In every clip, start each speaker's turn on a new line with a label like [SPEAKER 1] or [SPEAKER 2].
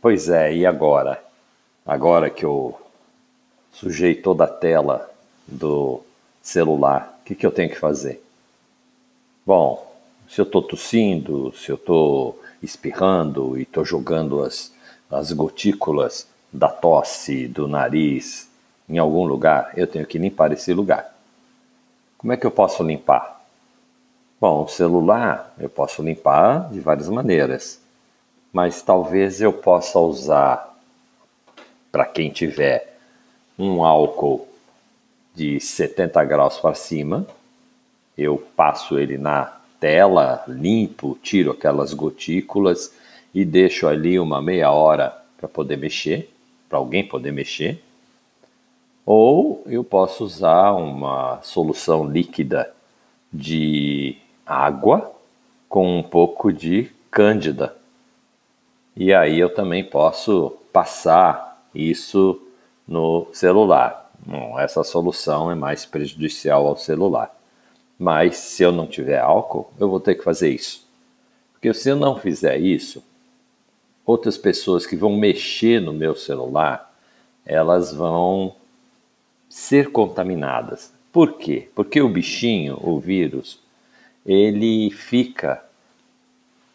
[SPEAKER 1] Pois é, e agora? Agora que eu sujei toda a tela do celular, o que, que eu tenho que fazer? Bom, se eu estou tossindo, se eu estou espirrando e estou jogando as, as gotículas da tosse do nariz em algum lugar, eu tenho que limpar esse lugar. Como é que eu posso limpar? Bom, o celular eu posso limpar de várias maneiras mas talvez eu possa usar para quem tiver um álcool de 70 graus para cima, eu passo ele na tela, limpo, tiro aquelas gotículas e deixo ali uma meia hora para poder mexer, para alguém poder mexer. Ou eu posso usar uma solução líquida de água com um pouco de cândida e aí eu também posso passar isso no celular. Bom, essa solução é mais prejudicial ao celular. Mas se eu não tiver álcool, eu vou ter que fazer isso. Porque se eu não fizer isso, outras pessoas que vão mexer no meu celular, elas vão ser contaminadas. Por quê? Porque o bichinho, o vírus, ele fica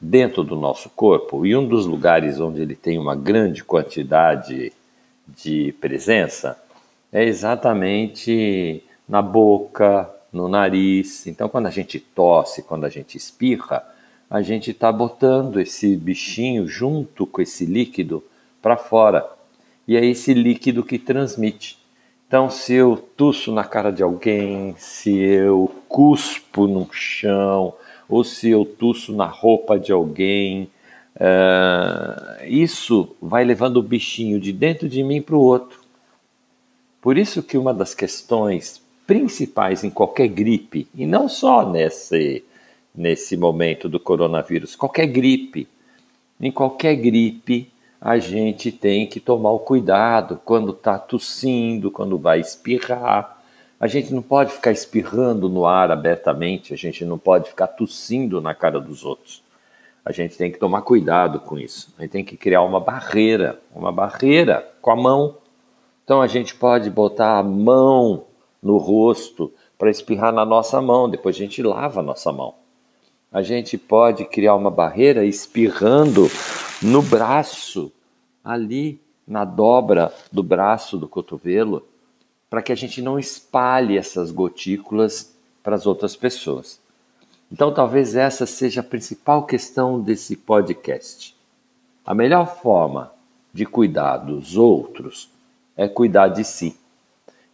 [SPEAKER 1] dentro do nosso corpo e um dos lugares onde ele tem uma grande quantidade de presença é exatamente na boca, no nariz. Então, quando a gente tosse, quando a gente espirra, a gente está botando esse bichinho junto com esse líquido para fora. E é esse líquido que transmite. Então, se eu tuço na cara de alguém, se eu cuspo no chão, ou se eu tuço na roupa de alguém. Uh, isso vai levando o bichinho de dentro de mim para o outro. Por isso que uma das questões principais em qualquer gripe, e não só nesse, nesse momento do coronavírus, qualquer gripe, em qualquer gripe, a gente tem que tomar o cuidado quando está tossindo, quando vai espirrar, a gente não pode ficar espirrando no ar abertamente, a gente não pode ficar tossindo na cara dos outros. A gente tem que tomar cuidado com isso. A gente tem que criar uma barreira, uma barreira com a mão. Então a gente pode botar a mão no rosto para espirrar na nossa mão, depois a gente lava a nossa mão. A gente pode criar uma barreira espirrando no braço, ali na dobra do braço do cotovelo para que a gente não espalhe essas gotículas para as outras pessoas. Então, talvez essa seja a principal questão desse podcast. A melhor forma de cuidar dos outros é cuidar de si.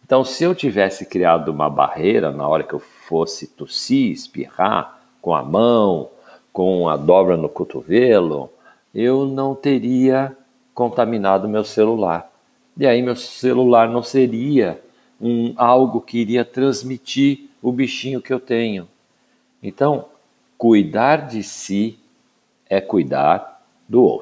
[SPEAKER 1] Então, se eu tivesse criado uma barreira na hora que eu fosse tossir, espirrar com a mão, com a dobra no cotovelo, eu não teria contaminado meu celular. E aí meu celular não seria um algo que iria transmitir o bichinho que eu tenho. Então, cuidar de si é cuidar do outro.